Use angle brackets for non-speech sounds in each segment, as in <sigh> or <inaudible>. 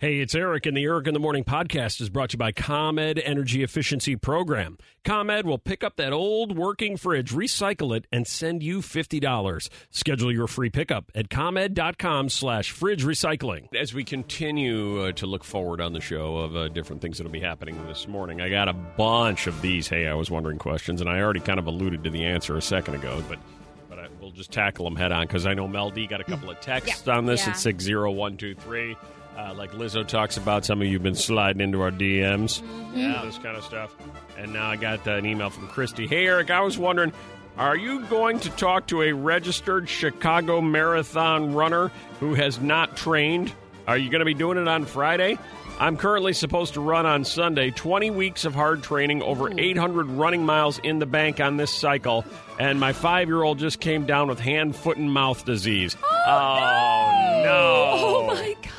Hey, it's Eric, and the Eric in the Morning podcast is brought to you by ComEd Energy Efficiency Program. ComEd will pick up that old working fridge, recycle it, and send you $50. Schedule your free pickup at ComEd.com slash fridge recycling. As we continue uh, to look forward on the show of uh, different things that will be happening this morning, I got a bunch of these, hey, I was wondering questions, and I already kind of alluded to the answer a second ago, but but I, we'll just tackle them head on because I know Mel D got a couple of texts on this Yeah. at 60123. Uh, like Lizzo talks about, some of you have been sliding into our DMs, yeah, this kind of stuff. And now I got uh, an email from Christy. Hey, Eric, I was wondering, are you going to talk to a registered Chicago Marathon runner who has not trained? Are you going to be doing it on Friday? I'm currently supposed to run on Sunday 20 weeks of hard training, over 800 running miles in the bank on this cycle, and my five year old just came down with hand, foot, and mouth disease. Oh, no. Oh my gosh.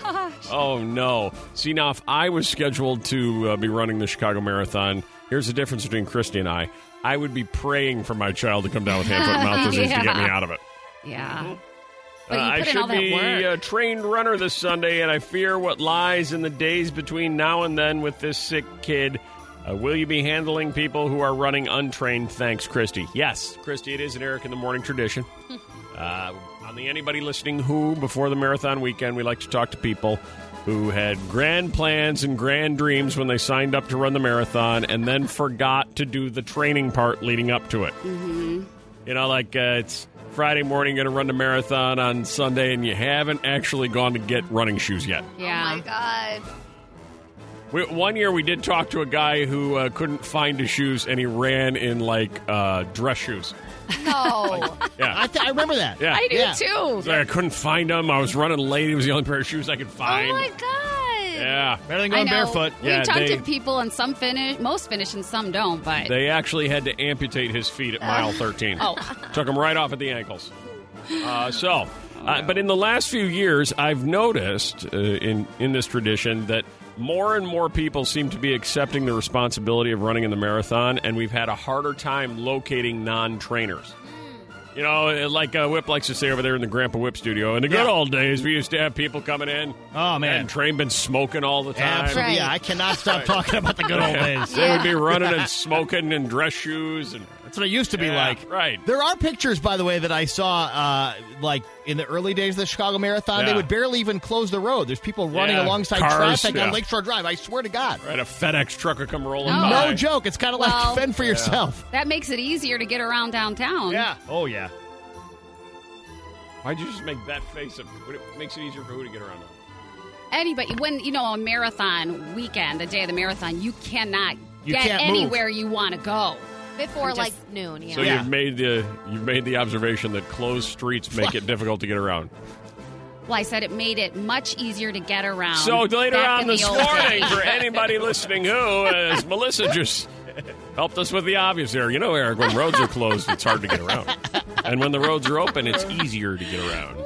Oh no! See now, if I was scheduled to uh, be running the Chicago Marathon, here's the difference between Christy and I. I would be praying for my child to come down with hand, foot, mouth <laughs> disease to get me out of it. Yeah. Uh, But you I should be work. a trained runner this Sunday, and I fear what lies in the days between now and then with this sick kid. Uh, will you be handling people who are running untrained? Thanks, Christy. Yes, Christy, it is an Eric in the Morning tradition. <laughs> uh, on Anybody Listening Who, before the marathon weekend, we like to talk to people who had grand plans and grand dreams when they signed up to run the marathon and then forgot to do the training part leading up to it. Mm-hmm. You know, like uh, it's Friday morning, you're going to run the marathon on Sunday, and you haven't actually gone to get running shoes yet. Yeah. Oh my god. We, one year, we did talk to a guy who uh, couldn't find his shoes, and he ran in like uh, dress shoes. No. Yeah, I, th- I remember that. yeah. I do Yeah. too. So I couldn't find them. I was running late. It was the only pair of shoes I could find. oh my god. yeah. Better than I going know. barefoot. We Yeah, talked they- to people, and some finish, most finish, and some don't. But They actually had to amputate his feet at mile 13. oh, Took him right off at the ankles. Uh, so, uh, but in the last few years, I've noticed uh, in in this tradition that more and more people seem to be accepting the responsibility of running in the marathon, and we've had a harder time locating non-trainers. You know, like uh, Whip likes to say over there in the Grandpa Whip studio. In the good Yeah. old days, we used to have people coming in. Oh, man. and train been smoking all the time. Absolutely. Right. Yeah, I cannot stop <laughs> talking about the good old days. They would be running and smoking in dress shoes and That's what it used to be Yeah, like. right. There are pictures, by the way, that I saw, uh, like in the early days of the Chicago Marathon. They would barely even close the road. There's people running Yeah, alongside cars, traffic yeah. on Lakeshore Drive. I swear to God. Right, a FedEx truck would come rolling No. by. No joke. It's kind of like Well- fend for yourself. that makes it easier to get around downtown. Yeah. Oh yeah. Why'd you just make that face? Of, it makes it easier for who to get around? Anybody, when you know a marathon weekend, the day of the marathon, you cannot You get can't move. anywhere you want to go. Before I'm like noon, yeah. So Yeah. you've made the you've made the observation that closed streets make it difficult to get around. Well, I said it made it much easier to get around. So later on this morning, for anybody listening who, as <laughs> Melissa just helped us with the obvious there, you know, Eric, when roads are closed, it's hard to get around, and when the roads are open, it's easier to get around.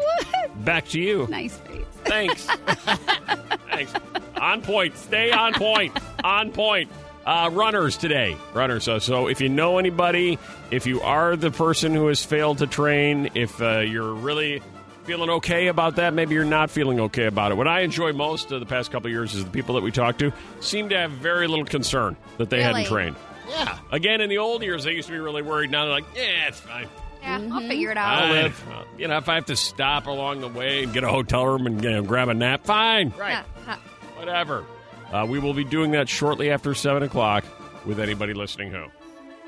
Back to you. nice face. Thanks. <laughs> Thanks. On point. Stay on point. On point. Uh, runners today. Runners. So, so if you know anybody, if you are the person who has failed to train, if uh, you're really feeling okay about that, maybe you're not feeling okay about it. What I enjoy most of the past couple of years is the people that we talk to seem to have very little concern that they hadn't trained. Yeah. Again, in the old years, they used to be really worried. Now they're like, yeah, it's fine. Yeah, Mm-hmm. I'll figure it out. I, you know, if I have to stop along the way and get a hotel room and you know, grab a nap, fine. Right. Yeah. Whatever. Uh, we will be doing that shortly after 7 o'clock with anybody listening home.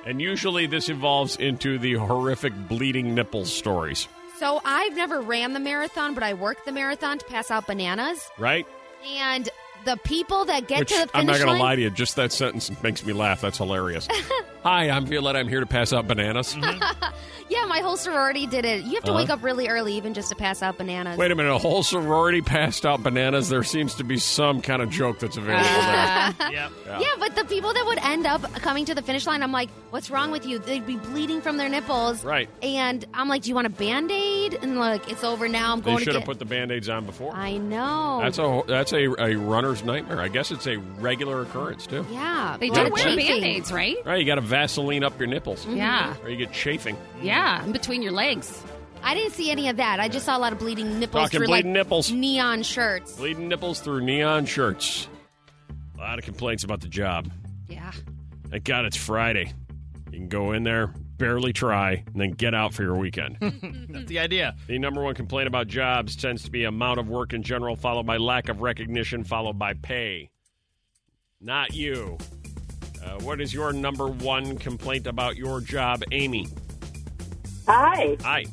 And usually this evolves into the horrific bleeding nipples stories, So I've never ran the marathon, but I worked the marathon to pass out bananas. right? And the people that get Which to the finish line. I'm not going to lie to you. Just that sentence makes me laugh. That's hilarious. <laughs> Hi, I'm Violetta. I'm here to pass out bananas. <laughs> yeah, my whole sorority did it. You have to Uh-huh. wake up really early even just to pass out bananas. Wait a minute. A whole sorority passed out bananas. There seems to be some kind of joke that's available there. <laughs> Yep. Yeah, but the people that would end up coming to the finish line, I'm like, what's wrong with you? They'd be bleeding from their nipples. Right. And I'm like, do you want a band aid? And like, it's over now. I'm going to should have get. put the band-aids on before. I know. That's a that's a, a runner's nightmare. I guess it's a regular occurrence too. yeah. They a lot do of wear chafing. band aids, right? Right, you got to Vaseline up your nipples, mm-hmm. Yeah. or you get chafing. Yeah. In between your legs. I didn't see any of that. I just saw a lot of bleeding nipples Talking through bleeding like nipples. neon shirts. Bleeding nipples through neon shirts. A lot of complaints about the job. Yeah. Thank God it's Friday. You can go in there, barely try, and then get out for your weekend. <laughs> That's the idea. the number one complaint about jobs tends to be amount of work in general, followed by lack of recognition, followed by pay. Not you. Uh, what is your number one complaint about your job, Amy? Hi. Hi.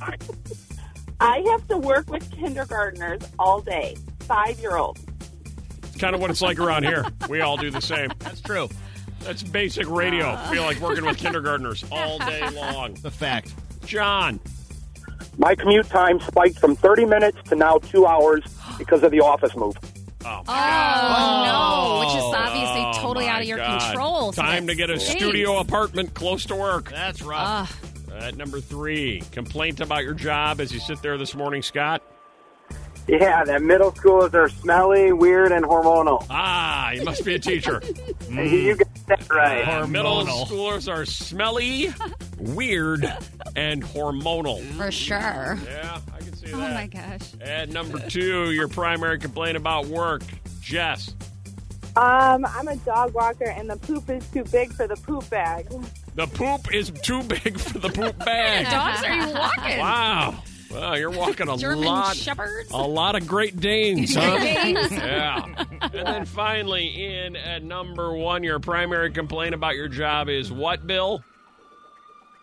<laughs> I have to work with kindergartners all day, five year olds. It's kind of what it's like around here. We all do the same. That's true. That's basic radio. I Feel like working with kindergartners all day <laughs> long. The fact. John. My commute time spiked from 30 minutes to now two hours because of the office move. Oh, Oh, no. Which is obviously Oh, totally out of your God. control. so Time to get a stinks. studio apartment close to work. That's rough. At number three, complaint about your job as you sit there this morning, Scott. Yeah, that middle schoolers are smelly, weird, and hormonal. Ah, you must be a teacher. <laughs> You got that right. Uh, middle Hormonal. schoolers are smelly, weird, and hormonal. For sure. Yeah, I can see Oh, that. my gosh. At number two, your primary complaint about work, Jess. Um, I'm a dog walker, and the poop is too big for the poop bag. The poop is too big for the poop bag. <laughs> Dogs are you walking? Wow. Well, you're walking a <laughs> German lot. shepherds? A lot of Great Danes, huh? Great Danes. <laughs> yeah. And then finally, in at number one, your primary complaint about your job is what, Bill?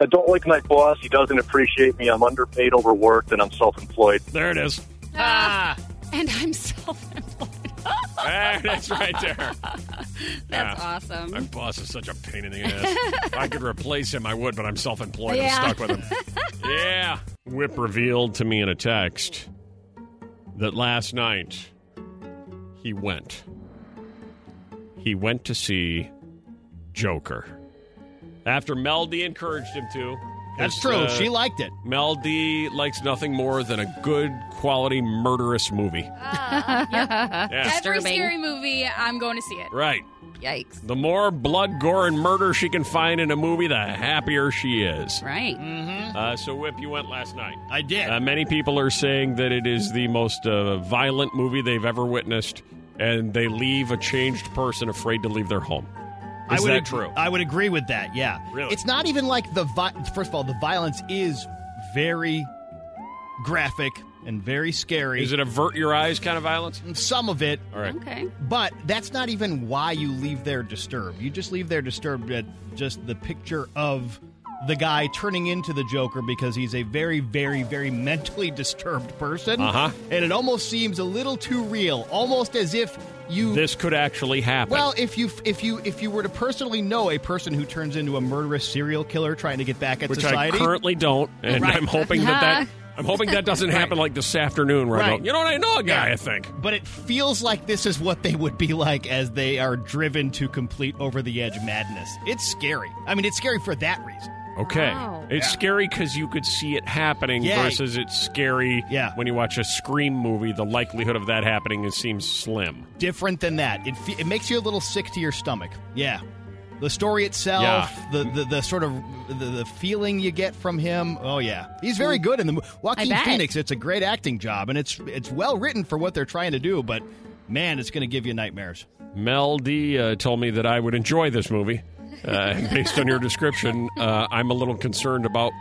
I don't like my boss. He doesn't appreciate me. I'm underpaid, overworked, and I'm self-employed. There it is. Ah, And I'm self-employed. <laughs> Ah, that's right there. That's Yeah. awesome. My boss is such a pain in the ass. if I could replace him, I would, but I'm self employed. Yeah. I'm stuck with him. yeah. Whip revealed to me in a text that last night he went. He went to see Joker. After Mel D encouraged him to. That's 'cause, true. uh, she liked it. Mel D likes nothing more than a good quality murderous movie. <laughs> Yeah. Every Disturbing. scary movie, I'm going to see it. Right. Yikes. The more blood, gore, and murder she can find in a movie, the happier she is. Right. Uh, so, Whip, you went last night. I did. Uh, many people are saying that it is the most uh, violent movie they've ever witnessed, and they leave a changed person afraid to leave their home. Is I would that ag- true? I would agree with that. Yeah. Really? It's not even like the vi- first of all, the violence is very graphic and very scary. Is it avert your eyes kind of violence? Some of it, All right. Okay. but that's not even why you leave there disturbed. You just leave there disturbed at just the picture of the guy turning into the Joker because he's a very, very, very mentally disturbed person. Uh-huh. And it almost seems a little too real, almost as if you This could actually happen. Well, if you if you if you were to personally know a person who turns into a murderous serial killer trying to get back at which society, I currently don't, and Right. I'm hoping that that <laughs> I'm hoping that doesn't happen like this afternoon where I Right. go, you know what, I know a guy, Yeah. I think. but it feels like this is what they would be like as they are driven to complete over the edge madness. It's scary. I mean, it's scary for that reason. Okay. Wow. It's Yeah. scary because you could see it happening Yeah. versus it's scary Yeah. when you watch a Scream movie. The likelihood of that happening is, seems slim. Different than that. It fe- it makes you a little sick to your stomach. Yeah. The story itself, Yeah. the, the the sort of the, the feeling you get from him. Oh yeah, he's very good in the mo- Joaquin. Phoenix. It's a great acting job, and it's it's well written for what they're trying to do. But man, it's going to give you nightmares. Mel D uh, told me that I would enjoy this movie. Uh, based on your description, uh, I'm a little concerned about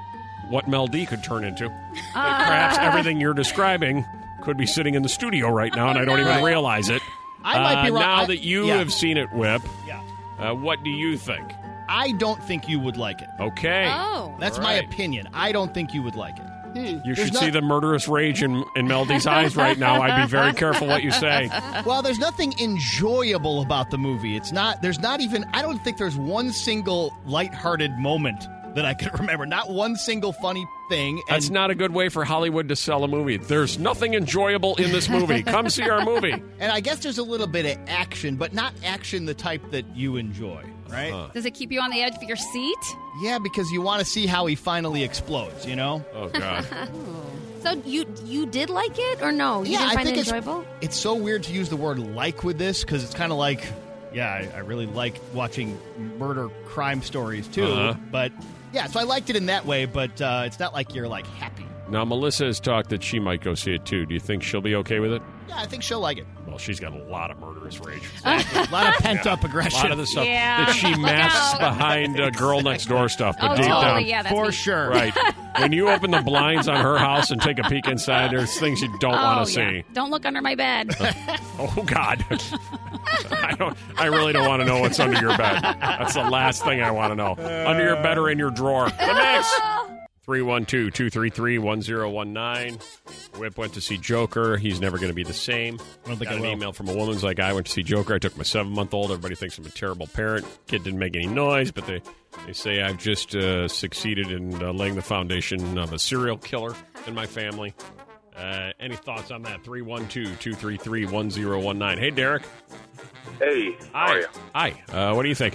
what Mel D could turn into. That perhaps everything you're describing could be sitting in the studio right now, and I don't even Right. realize it. I might be Uh, wrong. Now I- that you yeah. have seen it, Whip, Yeah. uh, what do you think? I don't think you would like it. Okay. Oh. That's All my right. opinion. I don't think you would like it. Hmm. You There's should see the murderous rage in, in Mel D's eyes right now. I'd be very careful what you say. <laughs> Well, there's nothing enjoyable about the movie. It's not. There's not even. I don't think there's one single lighthearted moment that I can <laughs> remember. Not one single funny thing. And That's not a good way for Hollywood to sell a movie. There's nothing enjoyable in this movie. <laughs> Come see our movie. And I guess there's a little bit of action, but not action the type that you enjoy, right? Uh-huh. Does it keep you on the edge of your seat? Yeah, because you want to see how he finally explodes. You know. Oh God. <laughs> So you you did like it or no? You yeah, didn't I think it it's enjoyable? it's so weird to use the word like with this because it's kind of like, yeah, I, I really like watching murder crime stories too. Uh-huh. But yeah, so I liked it in that way. But uh, it's not like you're like happy. Now Melissa has talked that she might go see it too. Do you think she'll be okay with it? Yeah, I think she'll like it. Well, she's got a lot of murderous rage. <laughs> a lot of pent up aggression. A aggression. lot of the stuff Yeah. that she Look masks out. behind uh, girl next door stuff, but Oh, deep totally. down, Yeah, that's for me. sure. right. <laughs> When you open the blinds on her house and take a peek inside, there's things you don't oh, want to yeah. see. Don't look under my bed. <laughs> Oh God. I don't. I really don't want to know what's under your bed. That's the last thing I want to know. Under your bed or in your drawer. The mix. 312-233-1019. Whip went to see Joker. He's never going to be the same. I don't think Got I an will. email from a woman's like, I went to see Joker. I took my seven-month-old. Everybody thinks I'm a terrible parent. Kid didn't make any noise, but they, they say I've just uh, succeeded in uh, laying the foundation of a serial killer in my family. Uh, any thoughts on that? 312-233-1019. Hey, Derek. Hey, how Hi. are you? Hi. Uh, what do you think?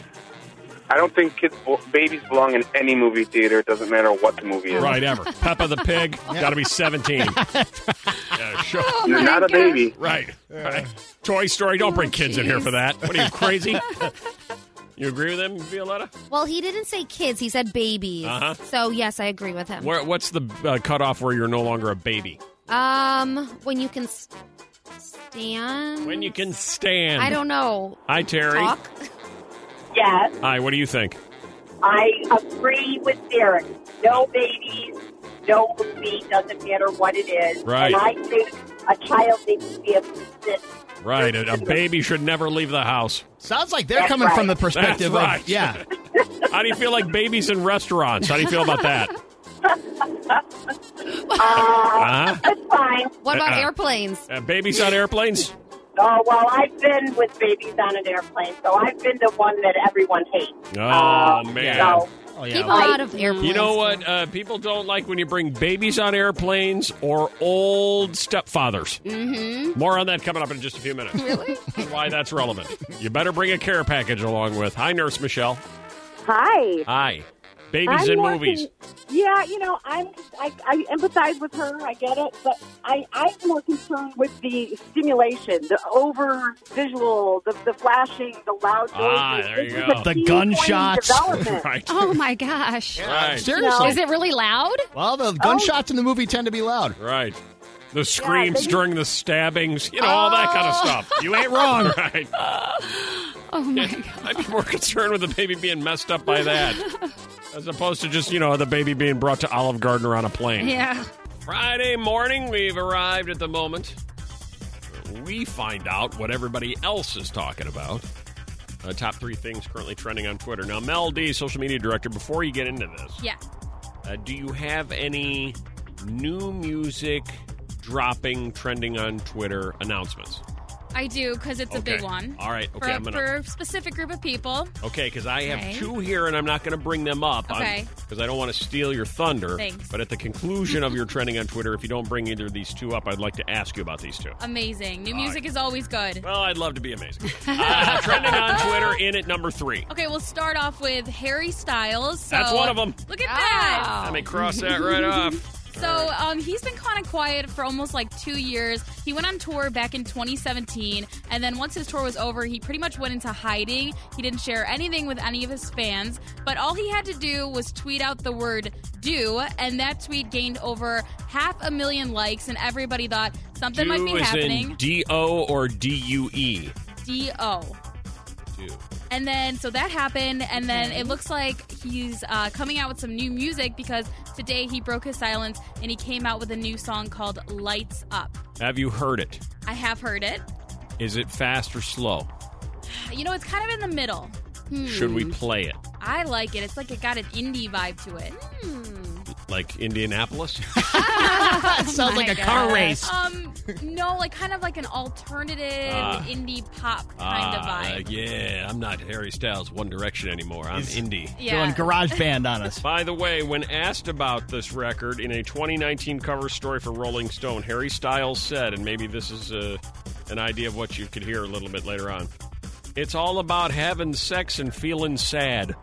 I don't think kids, babies belong in any movie theater. It doesn't matter what the movie is. Right, ever. Peppa the Pig, <laughs> got to be 17. <laughs> yeah, sure. You're not a baby. Right, right. Toy Story, don't bring kids in here for that. What are you, <laughs> crazy? you agree with him, Violetta? Well, he didn't say kids. He said babies. Uh-huh. So yes, I agree with him. Where, what's the uh, cutoff where you're no longer a baby? Um, when you can s- stand. When you can stand. I don't know. Hi, Terry. Talk. Yes, Hi, what do you think? I agree with Derek. No babies, no movie, doesn't matter what it is. Right. And I think a child needs to be a consistent. Right, a, a baby should never leave the house. Sounds like they're That's coming from the perspective That's right. of yeah. <laughs> How do you feel like babies in restaurants? How do you feel about that? <laughs> Uh, Uh-huh. That's fine. What about Uh-uh. airplanes? Uh, babies on airplanes? Oh, well, I've been with babies on an airplane, so I've been the one that everyone hates. Oh, Um, man. So, Oh yeah. them out of airplanes. You know what? Uh, people don't like when you bring babies on airplanes or old stepfathers. Mm-hmm. More on that coming up in just a few minutes. Really? Why that's relevant. You better bring a care package along with. Hi, Nurse Michelle. Hi. Hi. Babies I'm in movies. con- yeah, you know, I'm I, I empathize with her. I get it, but I I'm more concerned with the stimulation, the over visual, the, the flashing, the loud noises. Ah, there you go. The gunshots. point in development. <laughs> right. oh my gosh. Right. Seriously. Is it really loud? Well, the gunshots in the movie tend to be loud. Right. The screams they- during the stabbings, you know, all that kind of stuff. You ain't wrong, <laughs> right? Oh my god. I'd be more concerned with the baby being messed up by that. <laughs> As opposed to just, you know, the baby being brought to Olive Garden or on a plane. Yeah. Friday morning, we've arrived at the moment. We find out what everybody else is talking about. Uh, top three things currently trending on Twitter. Now, Mel D, social media director, before you get into this, Yeah. uh, do you have any new music dropping, trending on Twitter announcements? I do because it's a big one. All right. Okay, For, I'm gonna. for a specific group of people. Okay, because I have Okay. two here, and I'm not going to bring them up. Okay. Because I don't want to steal your thunder. Thanks. But at the conclusion of your trending on Twitter, if you don't bring either of these two up, I'd like to ask you about these two. Amazing. New All music is always good. Well, I'd love to be amazing. Uh, <laughs> trending on Twitter in at number three. Okay, we'll start off with Harry Styles. So, That's one of them. Look at that. Let me cross that right off. So um, he's been kind of quiet for almost like two years. He went on tour back in 2017, and then once his tour was over, he pretty much went into hiding. He didn't share anything with any of his fans, but all he had to do was tweet out the word "do," and that tweet gained over half a million likes, and everybody thought something might Do be is happening. in D O or D U E. D O. Do. And then, so that happened, and then it looks like he's uh, coming out with some new music because today he broke his silence and he came out with a new song called Lights Up. Have you heard it? I have heard it. Is it fast or slow? You know, it's kind of in the middle. Should Hmm. we play it? I like it. It's like it got an indie vibe to it. Like Indianapolis? <laughs> <laughs> Sounds like a car race. Um, no, like kind of like an alternative Ah. indie pop kind of Ah, vibe. yeah, I'm not Harry Styles One Direction anymore. I'm indie. Yeah. Doing garage band on us. <laughs> By the way, when asked about this record in a 2019 cover story for Rolling Stone, Harry Styles said, and maybe this is uh, an idea of what you could hear a little bit later on. It's all about having sex and feeling sad.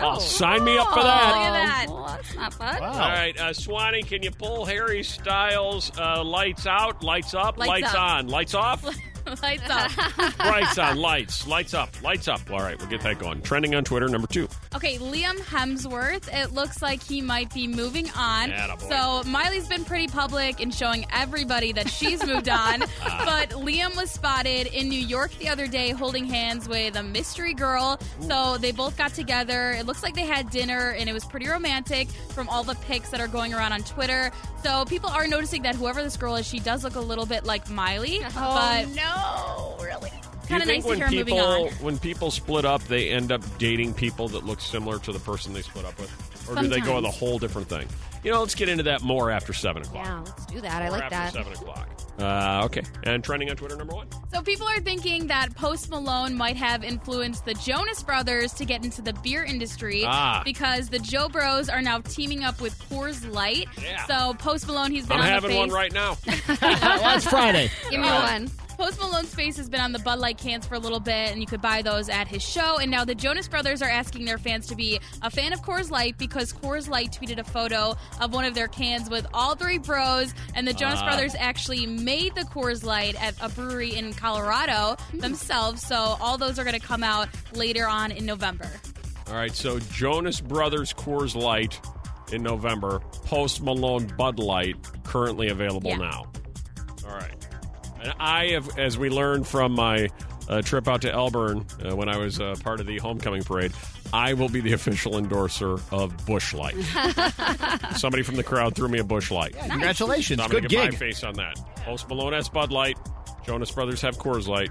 Oh, sign me up for that. Look at that. Well, that's not fun. All right, uh, Swanee, can you pull Harry Styles uh, lights out, lights up, Lights lights up. on, lights off? <laughs> <laughs> Lights up. <laughs> lights on, uh, lights, lights up, lights up. All right, we'll get that going. Trending on Twitter, number two. Okay, Liam Hemsworth. It looks like he might be moving on. Attaboy. So Miley's been pretty public in showing everybody that she's moved on. <laughs> Ah. but Liam was spotted in New York the other day holding hands with a mystery girl. So they both got together. It looks like they had dinner and it was pretty romantic from all the pics that are going around on Twitter. So people are noticing that whoever this girl is, she does look a little bit like Miley. Oh, but no, really? kind of you nice think to when hear her moving people on. when people split up, they end up dating people that look similar to the person they split up with, or do they go with a whole different thing? You know, let's get into that more after seven o'clock. Yeah, let's do that. I More like after that. seven o'clock. Uh, okay, and trending on Twitter, number one. So people are thinking that Post Malone might have influenced the Jonas Brothers to get into the beer industry Ah. because the Jo Bros are now teaming up with Coors Light. Yeah. So Post Malone, he's been I'm on having the face. one right now. <laughs> well, it's Friday. Give me one. Post Malone's face has been on the Bud Light cans for a little bit, and you could buy those at his show. And now the Jonas Brothers are asking their fans to be a fan of Coors Light because Coors Light tweeted a photo of one of their cans with all three bros, and the Jonas Ah. Brothers actually made the Coors Light at a brewery in Colorado themselves. So all those are going to come out later on in November. All right, so Jonas Brothers Coors Light in November, Post Malone Bud Light currently available Yeah. now. All right. And I have, as we learned from my uh, trip out to Elburn uh, when I was uh, part of the homecoming parade, I will be the official endorser of Busch Light. <laughs> Somebody from the crowd threw me a Busch Light. Congratulations. So I'm going Good to get my face on that. Post Malone has Bud Light. Jonas Brothers have Coors Light.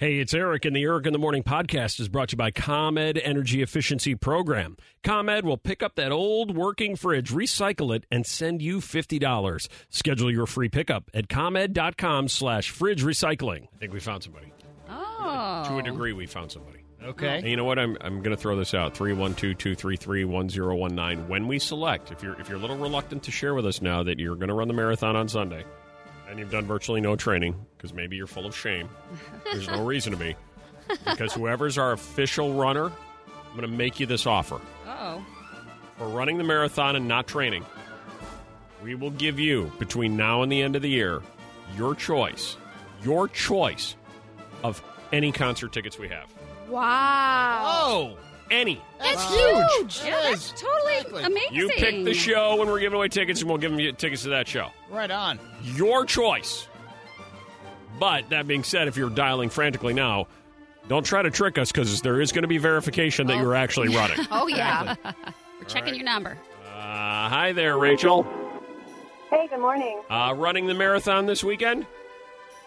Hey, it's Eric, and the Eric in the Morning podcast is brought to you by ComEd Energy Efficiency Program. ComEd will pick up that old working fridge, recycle it, and send you $50. Schedule your free pickup at ComEd.com slash fridge recycling. I think we found somebody. Oh. To a degree, we found somebody. Okay. And you know what? I'm, I'm going to throw this out 312 233 1019. When we select, if you're, if you're a little reluctant to share with us now that you're going to run the marathon on Sunday and you've done virtually no training because maybe you're full of shame, there's no <laughs> reason to be. Because whoever's our official runner, I'm going to make you this offer. Oh. For running the marathon and not training, we will give you, between now and the end of the year, your choice, your choice of any concert tickets we have. Wow. Oh, Any. That's huge. huge. Yeah, that's totally amazing. You pick the show, and we're giving away tickets, and we'll give them you tickets to that show. right on. Your choice. But that being said, if you're dialing frantically now, don't try to trick us because there is going to be verification that you're actually <laughs> running. Oh, yeah. We're checking your number. Uh, hi there, Rachel. Hey, good morning. Uh, running the marathon this weekend?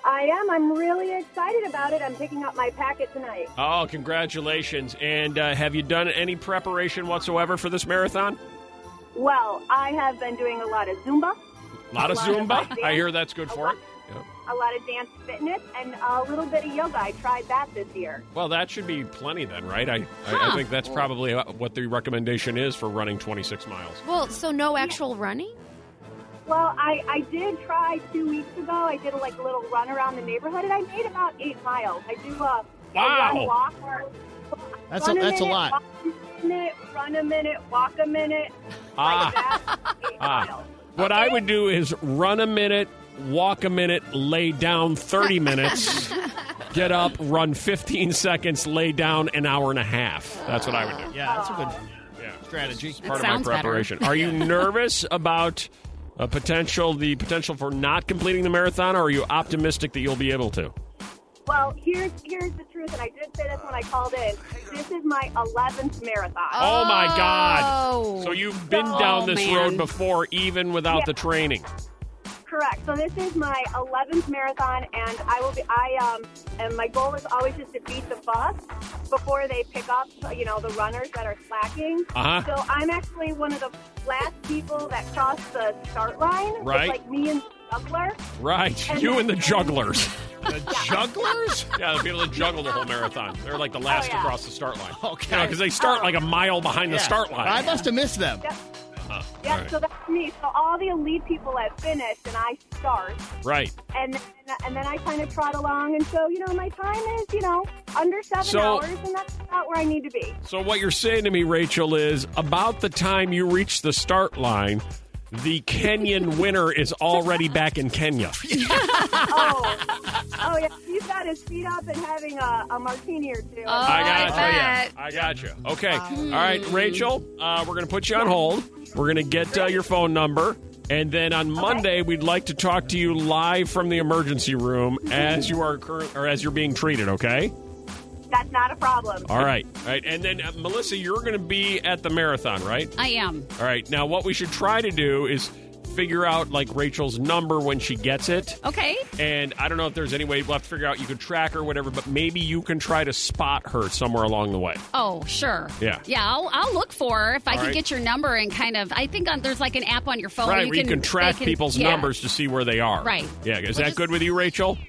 I am. I'm really excited about it. I'm picking up my packet tonight. Oh, congratulations. And uh, have you done any preparation whatsoever for this marathon? Well, I have been doing a lot of Zumba, A lot of A lot of Zumba? I hear that's good for it. a lot of dance fitness, and a little bit of yoga. I tried that this year. Well, that should be plenty then, right? I, I, I think that's probably uh, what the recommendation is for running 26 miles. Well, so no actual running? Well, I, I did try two weeks ago. I did a like little run around the neighborhood, and I made about eight miles. I do a, Wow. a run walk. Or, That's run a- that's a minute, lot. Walk a minute, run a minute, walk a minute. Ah. Like that. Eight <laughs> Ah. miles. What I would do is run a minute, walk a minute, lay down 30 <laughs> minutes, get up, run 15 seconds, lay down an hour and a half. That's what I would do. Yeah, that's a good Yeah. strategy. Part of my sounds better. preparation. <laughs> Are you nervous about a potential the potential for not completing the marathon or are you optimistic that you'll be able to? Well, here's here's the truth, and I did say this when I called in. This is my 11th marathon. Oh, my god. Oh. So you've been So- down oh, this man. road before even without Yeah. the training. Correct. So this is my 11th marathon, and I will be. I um, and my goal is always just to beat the bus before they pick up, you know, the runners that are slacking. Uh-huh. So I'm actually one of the last people that cross the start line. It's Right. like me and the juggler. Right. And you then- and the <laughs> jugglers. The jugglers? <laughs> Yeah, the people that juggle the whole marathon. They're like the last Oh, yeah. to cross the start line. Okay. because they start like a mile behind the Yeah. start line. I must have missed them. Yep. Uh, Yep. all right. So that's me. So all the elite people have finished, and I start. Right. And then, and then I kind of trot along, and so you know my time is you know under seven So- hours, and that's about where I need to be. So what you're saying to me, Rachel, is about the time you reach the start line, the Kenyan winner is already back in Kenya. <laughs> oh, oh yeah, he's got his feet up and having a, a martini or two. I got you. bet. I got you. Okay. All right, Rachel, uh, we're going to put you on hold. We're going to get uh, your phone number. And then on Monday, we'd like to talk to you live from the emergency room as you are current or as you're being treated. Okay. That's not a problem. All right. All right. And then uh, Melissa, you're going to be at the marathon, right? I am. All right. Now, what we should try to do is figure out like Rachel's number when she gets it. Okay. And I don't know if there's any way we'll have to figure out you could track her, or whatever. But maybe you can try to spot her somewhere along the way. Oh, sure. Yeah. Yeah, I'll, I'll look for her if I All can right. get your number and kind of. I think on, there's like an app on your phone. right, where you can they track can- people's yeah. numbers to see where they are. Right. Yeah. Is We'll that just- good with you, Rachel?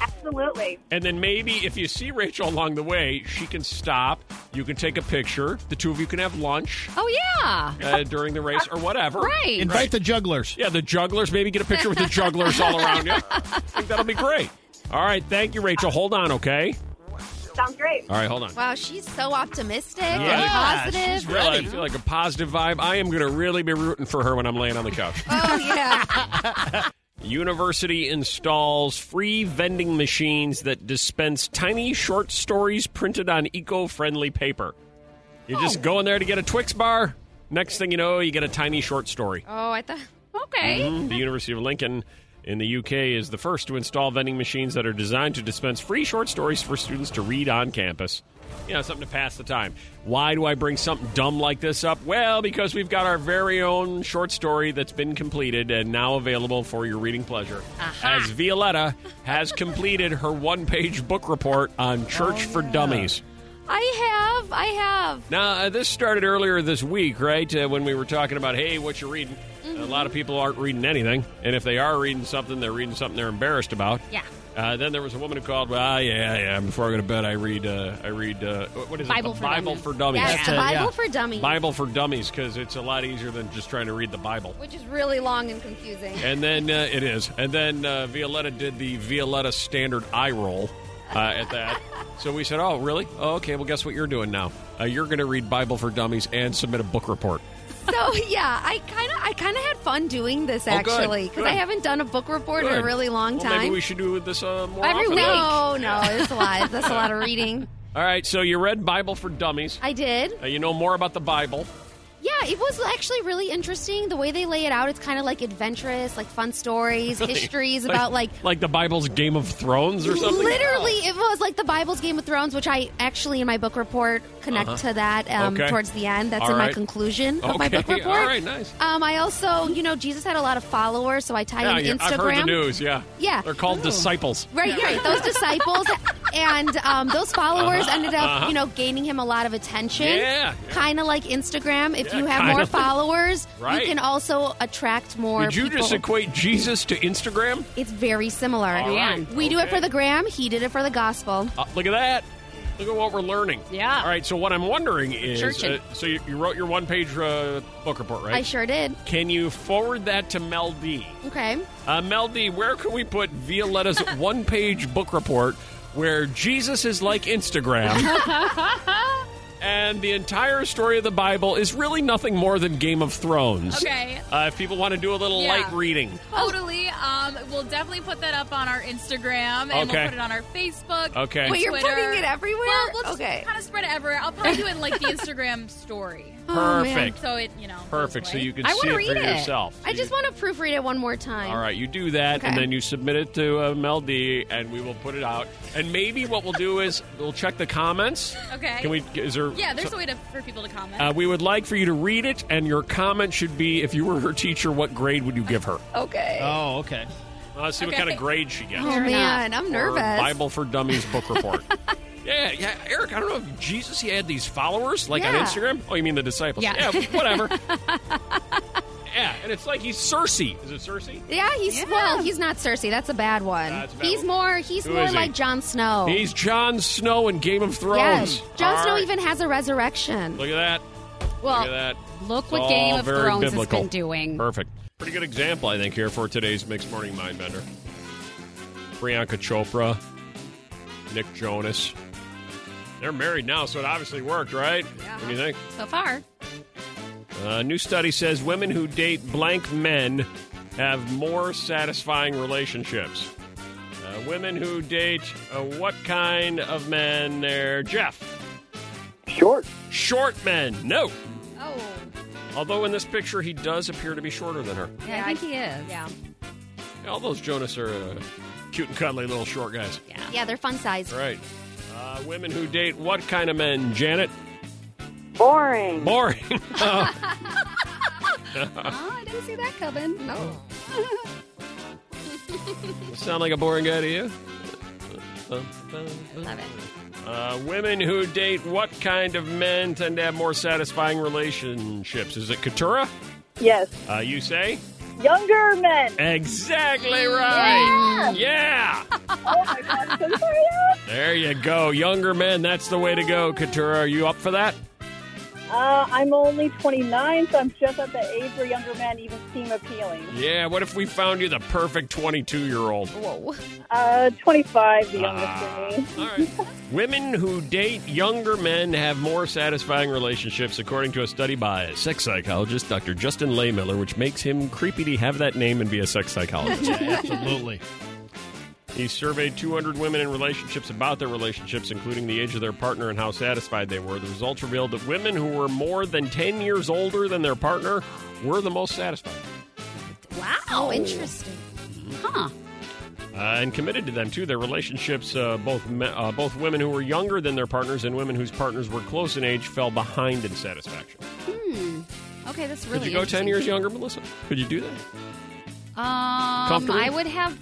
Absolutely. And then maybe if you see Rachel along the way, she can stop. You can take a picture. The two of you can have lunch Oh, yeah. uh, during the race or whatever. Right. Invite the jugglers. Yeah, the jugglers. Maybe get a picture with the jugglers all around you. <laughs> I think that'll be great. All right. Thank you, Rachel. Hold on, okay? Sounds great. All right, hold on. Wow, she's so optimistic Yeah, and positive. she's Well, I feel like a positive vibe. I am going to really be rooting for her when I'm laying on the couch. Oh yeah. <laughs> University installs free vending machines that dispense tiny short stories printed on eco-friendly paper. You're just go in there to get a Twix bar. Next thing you know, you get a tiny short story. Oh, I thought. Okay. Mhm. The University of Lincoln in the UK is the first to install vending machines that are designed to dispense free short stories for students to read on campus. You know, something to pass the time. Why do I bring something dumb like this up? Well, because we've got our very own short story that's been completed and now available for your reading pleasure. As Violetta has completed her one page book report on Church for Dummies. I have. I have. Now, uh, this started earlier this week, right? Uh, when we were talking about, hey, what you reading? A lot of people aren't reading anything. And if they are reading something, they're reading something they're embarrassed about. Yeah. Uh, then there was a woman who called. Well, yeah, yeah. Before I go to bed, I read. Uh, I read. Uh, what is Bible it? The for Bible Dummies. for Dummies. Yes, That's the Bible yeah. for Dummies, Bible for Dummies because it's a lot easier than just trying to read the Bible. which is really long and confusing. And then uh, it is. And then uh, Violetta did the Violetta standard eye roll uh, at that. <laughs> So we said, "Oh, really? Oh, okay. Well, guess what you're doing now? Uh, you're going to read Bible for Dummies and submit a book report." So <laughs> yeah, I kind of I kind of had fun doing this Oh, good, actually because I haven't done a book report in Good. a really long Well, time. maybe we should do this uh, more Every often. week. no, no, it's a lot. That's a lot of reading. <laughs> All right. So you read Bible for Dummies. I did. Uh, you know more about the Bible. Yeah, it was actually really interesting the way they lay it out. It's kind of like adventurous, like fun stories, <laughs> histories about like like the Bible's Game of Thrones or something. Literally, it was like the Bible's Game of Thrones, which I actually in my book report connect Uh-huh. to that um, Okay. towards the end. That's All in my right. conclusion of my book report. <laughs> all right, nice. Um, I also, you know, Jesus had a lot of followers, so I tie Yeah, in yeah, Instagram. I've heard the news. Yeah. Yeah. They're called disciples. Right, right. Those disciples <laughs> and um, those followers Uh-huh, ended up, uh-huh. you know, gaining him a lot of attention. Yeah, yeah. Kind of like Instagram. If Yeah, you have kinda more followers, Right. you can also attract more. Did you people. just equate Jesus to Instagram? It's very similar. All right, We do it for the gram. He did it for the gospel. Uh, look at that. Look at what we're learning. Yeah. All right. So what I'm wondering is, uh, so you, you wrote your one page uh, book report, right? I sure did. Can you forward that to Mel D? Okay. Uh, Mel D, where can we put Violetta's <laughs> one page book report where Jesus is like Instagram <laughs> and the entire story of the Bible is really nothing more than Game of Thrones? Okay. Uh, if people want to do a little Yeah. light reading. Totally. Um, we'll definitely put that up on our Instagram and Okay. we'll put it on our Facebook. Okay. Wait, you're Twitter. putting it everywhere? Well, we'll just Okay. kind of spread it everywhere. I'll probably do it in like the <laughs> Instagram story. Oh. Perfect. So it, you know. Perfect. So you can I see want to it read for it. yourself. I just want to proofread it one more time. All right, you do that, and then you submit it to uh, Mel D, and we will put it out. And maybe what we'll do is we'll check the comments. Okay. Can we? Is there? Yeah, there's so- a way to, for people to comment. Uh, we would like for you to read it, and your comment should be: If you were her teacher, what grade would you give her? Okay. Oh, okay. Uh, let's see what kind of grade she gets. Oh, man, I'm Or nervous. Bible for Dummies book report. <laughs> yeah, yeah, Eric. I don't know if Jesus he had these followers like on Instagram. Oh, you mean the disciples? Yeah. <laughs> whatever. yeah, and it's like he's Cersei. Is it Cersei? Yeah, he's well. He's not Cersei. That's a bad one. That's a bad he's one. more. He's Who more is he? like Jon Snow. He's Jon Snow in Game of Thrones. yes. Jon Snow right. even has a resurrection. Look at that. Well, Look at that. look what Game of very Thrones has been doing. Perfect. Pretty good example, I think, here for today's Mixed Morning Mindbender. Priyanka Chopra, Nick Jonas. They're married now, so it obviously worked, right? What do you think? So far. A new study says women who date blank men have more satisfying relationships. Uh, women who date uh, what kind of men? They're Jeff. Short. Short men. No. Oh. Although in this picture he does appear to be shorter than her. Yeah, I think he is. Yeah. All those Jonas are uh, cute and cuddly little short guys. Yeah. Yeah, they're fun size. Right. Uh, women who date what kind of men? Janet? Boring. Boring. <laughs> <laughs> Oh. Oh, I didn't see that coming. No. <laughs> Sound like a boring guy to you? Love it. Uh, women who date what kind of men tend to have more satisfying relationships? Is it Katura? Yes. Uh, you say? Younger men. Exactly right. Yeah. <laughs> oh my God. So. There you go. Younger men. That's the way to go, Katura. Are you up for that? Uh, I'm only 29, so I'm just at the age where younger men even seem appealing. Yeah. What if we found you the perfect 22 year old? Whoa. Uh, 25, the youngest Ah. for me. All right. <laughs> Women who date younger men have more satisfying relationships, according to a study by sex psychologist Dr. Justin Lehmiller, which makes him creepy to have that name and be a sex psychologist. <laughs> Absolutely. He surveyed 200 women in relationships about their relationships, including the age of their partner and how satisfied they were. The results revealed that women who were more than 10 years older than their partner were the most satisfied. Wow. Oh, interesting. Huh. Uh, and committed to them too. Their relationships, uh, both me- uh, both women who were younger than their partners and women whose partners were close in age, fell behind in satisfaction. Hmm. Okay, that's really Could you go ten years younger, Melissa? Could you do that? Um, Comfortable? I would have.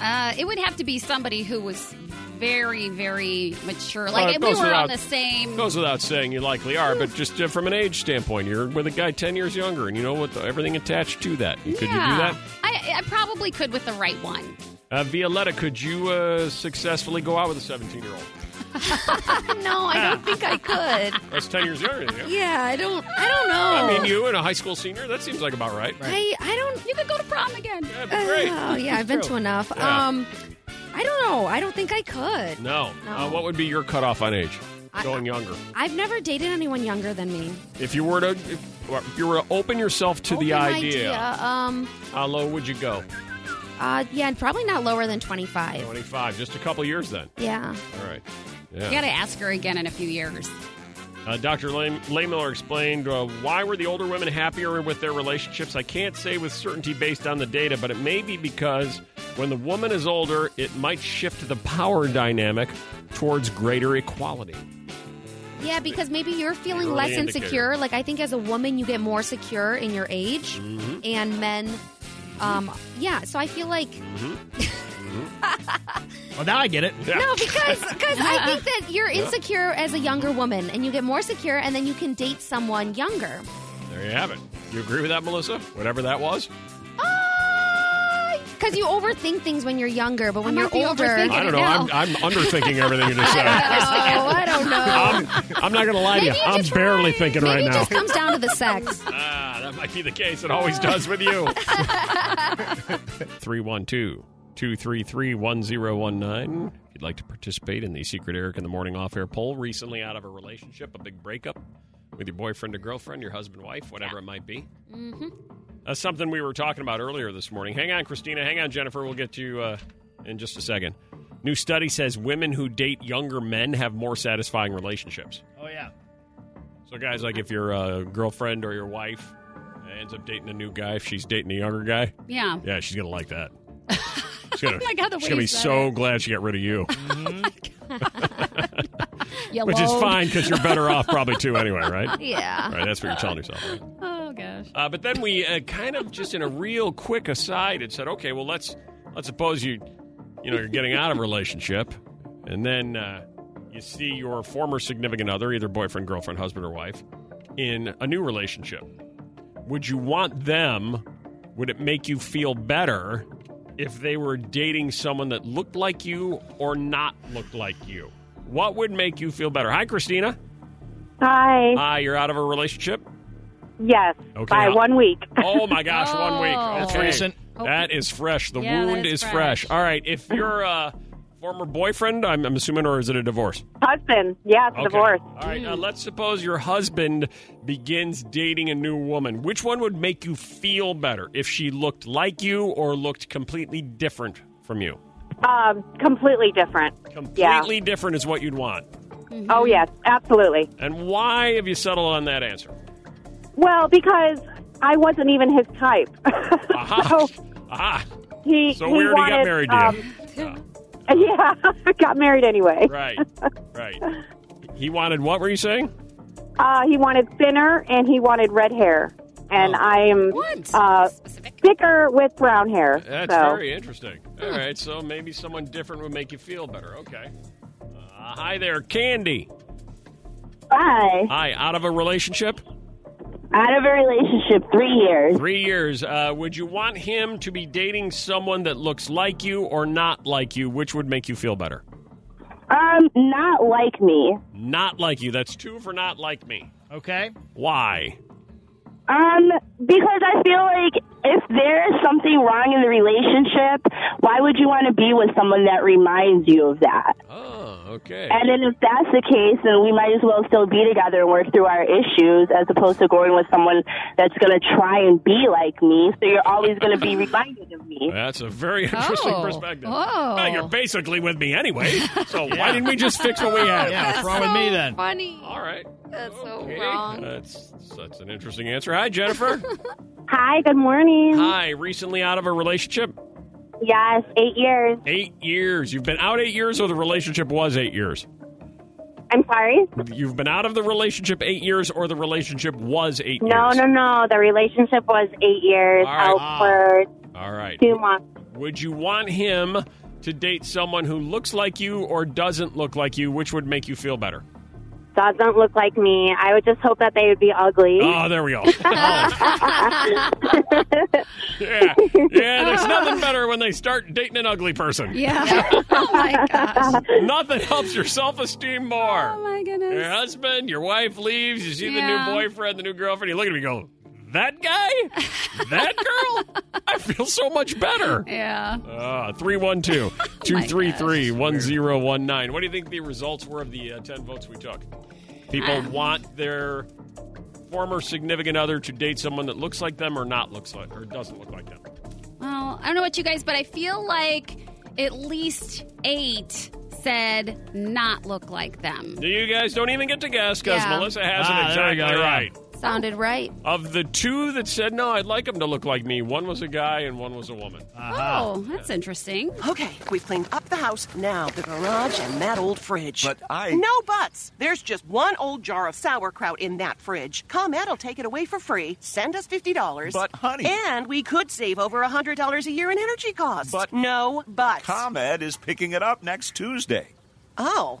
Uh, it would have to be somebody who was very, very mature. Like Uh, if we were without- on the same. Goes without saying, you likely are, but just uh, from an age standpoint, you're with a guy ten years younger, and you know what? The, everything attached to that. Could you do Yeah. that? I, I probably could with the right one. Uh, Violetta, could you uh, successfully go out with a seventeen-year-old? <laughs> no, I don't think I could. That's ten years younger than you. Yeah, I don't. I don't know. I mean, you and a high school senior. That seems like about right. I, I don't. You could go to prom again. That'd be great. Oh, yeah, I've been to enough. Yeah. Um, I don't know. I don't think I could. No. No. Uh, what would be your cutoff on age? I- Going younger. I've never dated anyone younger than me. If you were to, if, if you were to open yourself to the Open idea, Um. how low would you go? Uh. Yeah. Probably not lower than twenty five. Twenty-five. Just a couple years then. Yeah. All right. You got to ask her again in a few years. Uh, Dr. Lay- Lehmiller explained uh, why were the older women happier with their relationships. I can't say with certainty based on the data, but it may be because when the woman is older, it might shift the power dynamic towards greater equality. Yeah, because maybe you're feeling Early less indicator. insecure. Like I think as a woman, you get more secure in your age, Mm-hmm. and men, um, yeah. So I feel like <laughs> Well, now I get it. no, because because I think that you're insecure as a younger woman, and you get more secure, and then you can date someone younger. There you have it. You agree with that, Melissa? Whatever that was? Uh, Because you overthink things when you're younger, but when I you're older, overthinking I don't know. I'm, I'm underthinking everything you just <laughs> said. Oh, I don't know. I'm, I'm not going to lie to you. Maybe you I'm just barely thinking Maybe right it now. just comes down to the <laughs> sex. Ah, that might be the case. It always does with you. <laughs> 312 233 1019. If you'd like to participate in the Secret Eric in the Morning Off Air poll, recently out of a relationship, a big breakup with your boyfriend or girlfriend, your husband, wife, whatever it might be. Mm-hmm. That's something we were talking about earlier this morning. Hang on, Christina. Hang on, Jennifer. We'll get to you uh, in just a second. New study says women who date younger men have more satisfying relationships. Oh yeah. So, guys, like if your uh, girlfriend or your wife ends up dating a new guy, if she's dating a younger guy, Yeah. yeah, she's gonna like that. <laughs> She's gonna, Oh my God, the she's gonna be so it. glad she got rid of you, <laughs> You which is fine because you're better off probably too anyway, right? <laughs> Yeah. Right. That's what you're telling yourself. Right? Oh gosh. Uh, but then we uh, kind of just in a real quick aside had said, okay, well let's let's suppose you you know you're getting out of a relationship, and then uh, you see your former significant other, either boyfriend, girlfriend, husband, or wife, in a new relationship. Would you want them? Would it make you feel better if they were dating someone that looked like you or not looked like you? What would make you feel better? Hi, Christina. Hi. Hi, you're out of a relationship. Yes. Okay, By one week. Oh my gosh, one week. <laughs> Okay. That's recent. That is fresh. The Yeah, wound that's is fresh. All right. If you're a former boyfriend, I'm, I'm assuming, or is it a divorce? Husband. Yes, Okay. divorce. All right. Uh, let's suppose your husband begins dating a new woman. Which one would make you feel better? If she looked like you or looked completely different from you? Um, completely different. Yeah. Completely different is what you'd want. Oh yes, absolutely. And why have you settled on that answer? Well, because I wasn't even his type. <laughs> so Aha. he So he we already got wanted, married to you. um, <laughs> <laughs> yeah, got married anyway. Right. Right. He wanted what were you saying? Uh, he wanted thinner and he wanted red hair, and Oh. I am uh, thicker with brown hair. That's so. very interesting. All right, so maybe someone different would make you feel better. Okay. Uh, hi there, Candy. Hi. Hi, out of a relationship? Out of a relationship, three years. Three years. Uh, would you want him to be dating someone that looks like you or not like you? Which would make you feel better? Um, not like me. Not like you. That's two for not like me. Okay. Why? Um, because I feel like if there is something wrong in the relationship, why would you want to be with someone that reminds you of that? Oh, okay. And then if that's the case, then we might as well still be together and work through our issues as opposed to going with someone that's going to try and be like me. So you're always going to be reminded of me. That's a very interesting Oh. perspective. Oh. Well, you're basically with me anyway, so why didn't we just fix what we <laughs> had? Yeah, what's wrong with me then? Funny. All right. That's so wrong. That's that's an interesting answer. Hi, Jennifer. <laughs> <laughs> Hi, good morning. Hi. Recently out of a relationship? Yes, eight years. Eight years. You've been out eight years, or the relationship was eight years? I'm sorry? You've been out of the relationship eight years, or the relationship was eight No, years? no, no. No. The relationship was eight years, All right. out for ah. All right. two months. Would you want him to date someone who looks like you or doesn't look like you? Which would make you feel better? Doesn't look like me. I would just hope that they would be ugly. Oh, there we go. <laughs> Yeah, yeah. There's nothing better when they start dating an ugly person. Yeah. <laughs> oh my gosh. Nothing helps your self esteem more. Oh my goodness. Your husband, your wife leaves, you see the new boyfriend, the new girlfriend, you look at me, and go, That guy? That <laughs> girl? I feel so much better. Yeah. Uh, 312 233 1019. What do you think the results were of the uh, 10 votes we took? People want their former significant other to date someone that looks like them or not looks like or doesn't look like them. Well, I don't know what you guys, but I feel like at least eight said not look like them. You guys don't even get to guess because Yeah. Melissa has Ah, it there exactly go, yeah. right. Sounded right. Of the two that said no, I'd like them to look like me. One was a guy and one was a woman. Uh-huh. Oh, that's interesting. Okay, we've cleaned up the house. Now the garage and that old fridge. But I- No buts. There's just one old jar of sauerkraut in that fridge. ComEd will take it away for free. Send us $50. But, honey- And we could save over a $100 a year in energy costs. But. No buts. ComEd is picking it up next Tuesday. Oh.